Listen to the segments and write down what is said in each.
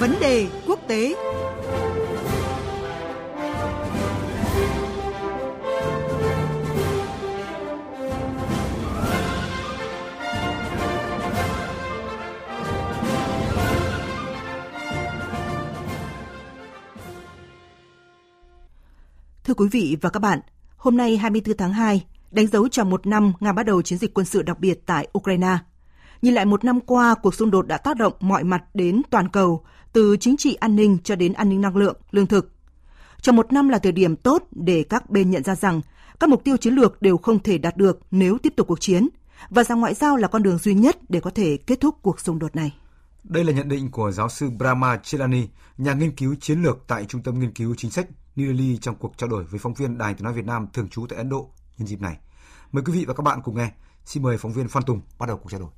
Vấn đề quốc tế Thưa quý vị và các bạn, hôm nay 24 tháng 2, đánh dấu tròn một năm Nga bắt đầu chiến dịch quân sự đặc biệt tại Ukraine. Nhìn lại một năm qua, cuộc xung đột đã tác động mọi mặt đến toàn cầu, từ chính trị an ninh cho đến an ninh năng lượng, lương thực. Trong một năm là thời điểm tốt để các bên nhận ra rằng các mục tiêu chiến lược đều không thể đạt được nếu tiếp tục cuộc chiến, và rằng ngoại giao là con đường duy nhất để có thể kết thúc cuộc xung đột này. Đây là nhận định của giáo sư Brahma Chelani, nhà nghiên cứu chiến lược tại Trung tâm Nghiên cứu Chính sách New Delhi trong cuộc trao đổi với phóng viên Đài tiếng nói Việt Nam thường trú tại Ấn Độ nhân dịp này. Mời quý vị và các bạn cùng nghe. Xin mời phóng viên Phan Tùng bắt đầu cuộc trao đổi.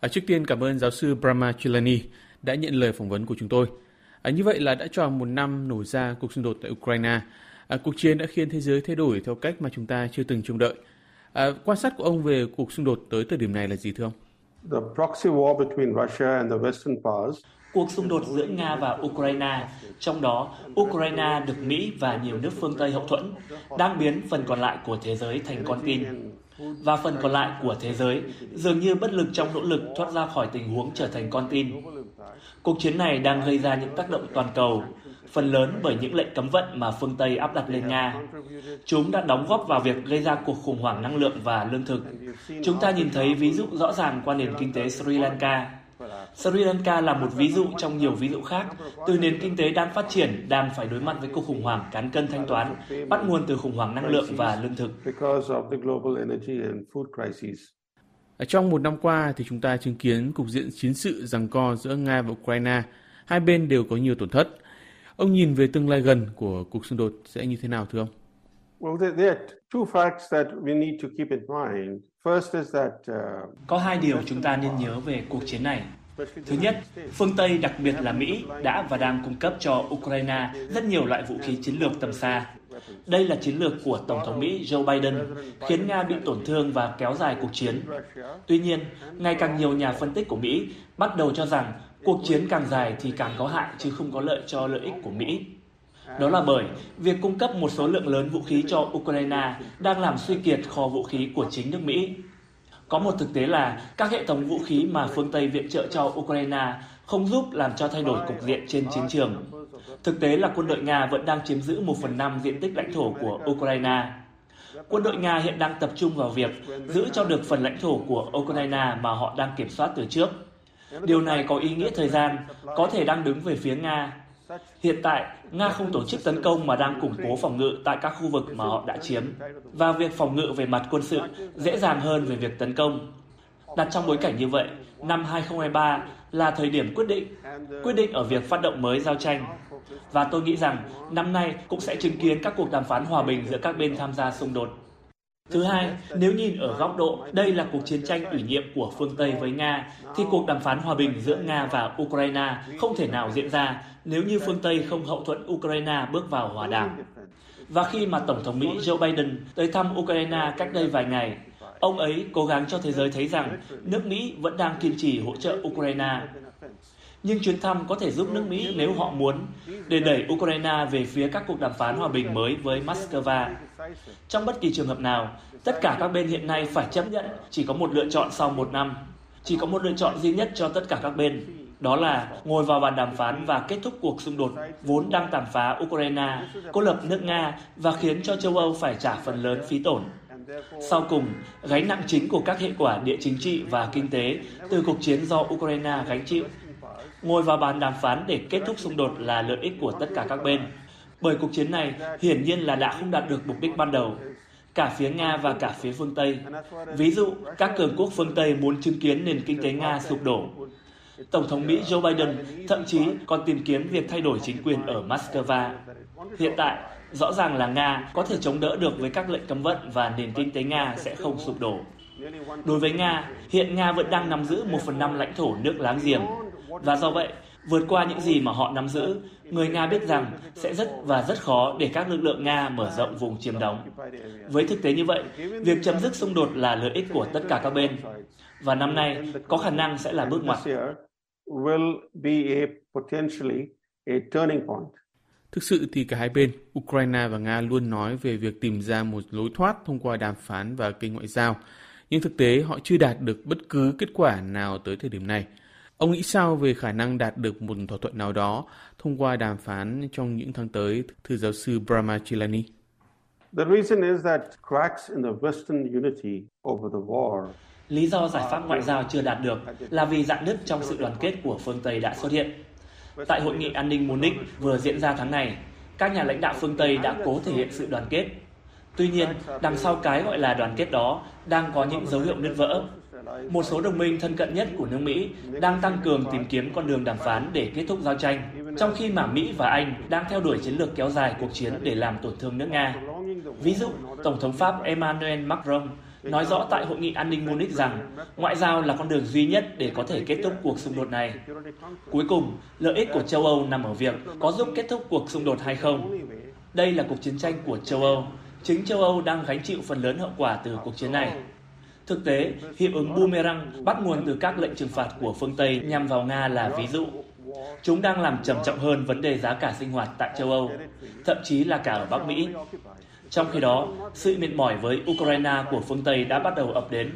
À, trước tiên cảm ơn giáo sư Brahma Chilani đã nhận lời phỏng vấn của chúng tôi. À, như vậy là đã tròn một năm nổ ra cuộc xung đột tại Ukraine. À, cuộc chiến đã khiến thế giới thay đổi theo cách mà chúng ta chưa từng trông đợi. À, quan sát của ông về cuộc xung đột tới thời điểm này là gì thưa ông? Cuộc xung đột giữa Nga và Ukraine, trong đó Ukraine được Mỹ và nhiều nước phương Tây hậu thuẫn, đang biến phần còn lại của thế giới thành con tin. Và phần còn lại của thế giới dường như bất lực trong nỗ lực thoát ra khỏi tình huống trở thành con tin. Cuộc chiến này đang gây ra những tác động toàn cầu, phần lớn bởi những lệnh cấm vận mà phương Tây áp đặt lên Nga. Chúng đã đóng góp vào việc gây ra cuộc khủng hoảng năng lượng và lương thực. Chúng ta nhìn thấy ví dụ rõ ràng qua nền kinh tế Sri Lanka, Sri Lanka là một ví dụ trong nhiều ví dụ khác, từ nền kinh tế đang phát triển đang phải đối mặt với cuộc khủng hoảng cán cân thanh toán, bắt nguồn từ khủng hoảng năng lượng và lương thực. Trong một năm qua thì chúng ta chứng kiến cục diện chiến sự giằng co giữa Nga và Ukraine. Hai bên đều có nhiều tổn thất. Ông nhìn về tương lai gần của cuộc xung đột sẽ như thế nào thưa ông? Well, there are two facts that we need to keep in mind. Uh, có hai điều chúng ta nên nhớ về cuộc chiến này. Thứ nhất, phương Tây, đặc biệt là Mỹ, đã và đang cung cấp cho Ukraine rất nhiều loại vũ khí chiến lược tầm xa. Đây là chiến lược của Tổng thống Mỹ Joe Biden, khiến Nga bị tổn thương và kéo dài cuộc chiến. Tuy nhiên, ngày càng nhiều nhà phân tích của Mỹ bắt đầu cho rằng cuộc chiến càng dài thì càng có hại chứ không có lợi cho lợi ích của Mỹ. Đó là bởi việc cung cấp một số lượng lớn vũ khí cho Ukraine đang làm suy kiệt kho vũ khí của chính nước Mỹ. Có một thực tế là các hệ thống vũ khí mà phương Tây viện trợ cho Ukraine không giúp làm cho thay đổi cục diện trên chiến trường. Thực tế là quân đội Nga vẫn đang chiếm giữ 1 phần 5 diện tích lãnh thổ của Ukraine. Quân đội Nga hiện đang tập trung vào việc giữ cho được phần lãnh thổ của Ukraine mà họ đang kiểm soát từ trước. Điều này có ý nghĩa thời gian, có thể đang đứng về phía Nga Hiện tại, Nga không tổ chức tấn công mà đang củng cố phòng ngự tại các khu vực mà họ đã chiếm, và việc phòng ngự về mặt quân sự dễ dàng hơn về việc tấn công. Đặt trong bối cảnh như vậy, năm 2023 là thời điểm quyết định, quyết định ở việc phát động mới giao tranh. Và tôi nghĩ rằng năm nay cũng sẽ chứng kiến các cuộc đàm phán hòa bình giữa các bên tham gia xung đột. Thứ hai, nếu nhìn ở góc độ đây là cuộc chiến tranh ủy nhiệm của phương Tây với Nga, thì cuộc đàm phán hòa bình giữa Nga và Ukraine không thể nào diễn ra nếu như phương Tây không hậu thuẫn Ukraine bước vào hòa đàm. Và khi mà Tổng thống Mỹ Joe Biden tới thăm Ukraine cách đây vài ngày, ông ấy cố gắng cho thế giới thấy rằng nước Mỹ vẫn đang kiên trì hỗ trợ Ukraine. Nhưng chuyến thăm có thể giúp nước Mỹ nếu họ muốn để đẩy Ukraine về phía các cuộc đàm phán hòa bình mới với Moscow. Trong bất kỳ trường hợp nào, tất cả các bên hiện nay phải chấp nhận chỉ có một lựa chọn sau một năm. Chỉ có một lựa chọn duy nhất cho tất cả các bên, đó là ngồi vào bàn đàm phán và kết thúc cuộc xung đột vốn đang tàn phá Ukraine, cô lập nước Nga và khiến cho châu Âu phải trả phần lớn phí tổn. Sau cùng, gánh nặng chính của các hệ quả địa chính trị và kinh tế từ cuộc chiến do Ukraine gánh chịu. Ngồi vào bàn đàm phán để kết thúc xung đột là lợi ích của tất cả các bên. Bởi cuộc chiến này hiển nhiên là đã không đạt được mục đích ban đầu, cả phía Nga và cả phía phương Tây. Ví dụ, các cường quốc phương Tây muốn chứng kiến nền kinh tế Nga sụp đổ, Tổng thống Mỹ Joe Biden thậm chí còn tìm kiếm việc thay đổi chính quyền ở Moscow. Hiện tại, rõ ràng là Nga có thể chống đỡ được với các lệnh cấm vận và nền kinh tế Nga sẽ không sụp đổ. Đối với Nga, hiện Nga vẫn đang nắm giữ một phần năm lãnh thổ nước láng giềng. Và do vậy, vượt qua những gì mà họ nắm giữ, người Nga biết rằng sẽ rất và rất khó để các lực lượng Nga mở rộng vùng chiếm đóng. Với thực tế như vậy, việc chấm dứt xung đột là lợi ích của tất cả các bên. Và năm nay có khả năng sẽ là bước ngoặt. Thực sự thì cả hai bên, Ukraine và Nga luôn nói về việc tìm ra một lối thoát thông qua đàm phán và kênh ngoại giao, nhưng thực tế họ chưa đạt được bất cứ kết quả nào tới thời điểm này. Ông nghĩ sao về khả năng đạt được một thỏa thuận nào đó thông qua đàm phán trong những tháng tới, thưa giáo sư Brahma Chilani? The reason is that cracks in the Western unity over the war Lý do giải pháp ngoại giao chưa đạt được là vì dạn nứt trong sự đoàn kết của phương Tây đã xuất hiện. Tại hội nghị an ninh Munich vừa diễn ra tháng này, các nhà lãnh đạo phương Tây đã cố thể hiện sự đoàn kết. Tuy nhiên, đằng sau cái gọi là đoàn kết đó đang có những dấu hiệu nứt vỡ. Một số đồng minh thân cận nhất của nước Mỹ đang tăng cường tìm kiếm con đường đàm phán để kết thúc giao tranh, trong khi mà Mỹ và Anh đang theo đuổi chiến lược kéo dài cuộc chiến để làm tổn thương nước Nga. Ví dụ, Tổng thống Pháp Emmanuel Macron nói rõ tại hội nghị an ninh Munich rằng ngoại giao là con đường duy nhất để có thể kết thúc cuộc xung đột này. Cuối cùng, lợi ích của châu Âu nằm ở việc có giúp kết thúc cuộc xung đột hay không. Đây là cuộc chiến tranh của châu Âu. Chính châu Âu đang gánh chịu phần lớn hậu quả từ cuộc chiến này. Thực tế, hiệu ứng boomerang bắt nguồn từ các lệnh trừng phạt của phương Tây nhằm vào Nga là ví dụ. Chúng đang làm trầm trọng hơn vấn đề giá cả sinh hoạt tại châu Âu, thậm chí là cả ở Bắc Mỹ. Trong khi đó, sự mệt mỏi với Ukraine của phương Tây đã bắt đầu ập đến.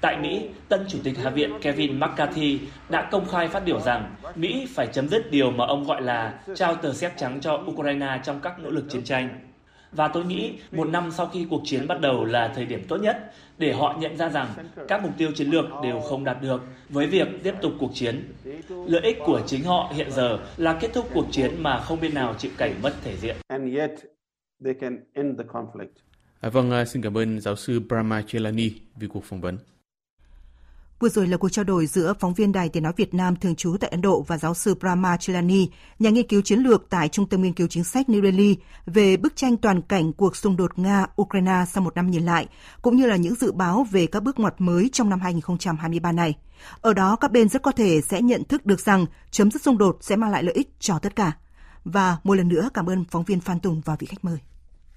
Tại Mỹ, tân chủ tịch Hạ viện Kevin McCarthy đã công khai phát biểu rằng Mỹ phải chấm dứt điều mà ông gọi là trao tờ séc trắng cho Ukraine trong các nỗ lực chiến tranh. Và tôi nghĩ một năm sau khi cuộc chiến bắt đầu là thời điểm tốt nhất để họ nhận ra rằng các mục tiêu chiến lược đều không đạt được với việc tiếp tục cuộc chiến. Lợi ích của chính họ hiện giờ là kết thúc cuộc chiến mà không bên nào chịu cảnh mất thể diện they can end the conflict. À, vâng, à, xin cảm ơn giáo sư Brahma Chelani vì cuộc phỏng vấn. Vừa rồi là cuộc trao đổi giữa phóng viên Đài Tiếng Nói Việt Nam thường trú tại Ấn Độ và giáo sư Brahma Chilani, nhà nghiên cứu chiến lược tại Trung tâm Nghiên cứu Chính sách New Delhi về bức tranh toàn cảnh cuộc xung đột Nga-Ukraine sau một năm nhìn lại, cũng như là những dự báo về các bước ngoặt mới trong năm 2023 này. Ở đó, các bên rất có thể sẽ nhận thức được rằng chấm dứt xung đột sẽ mang lại lợi ích cho tất cả. Và một lần nữa cảm ơn phóng viên Phan Tùng và vị khách mời.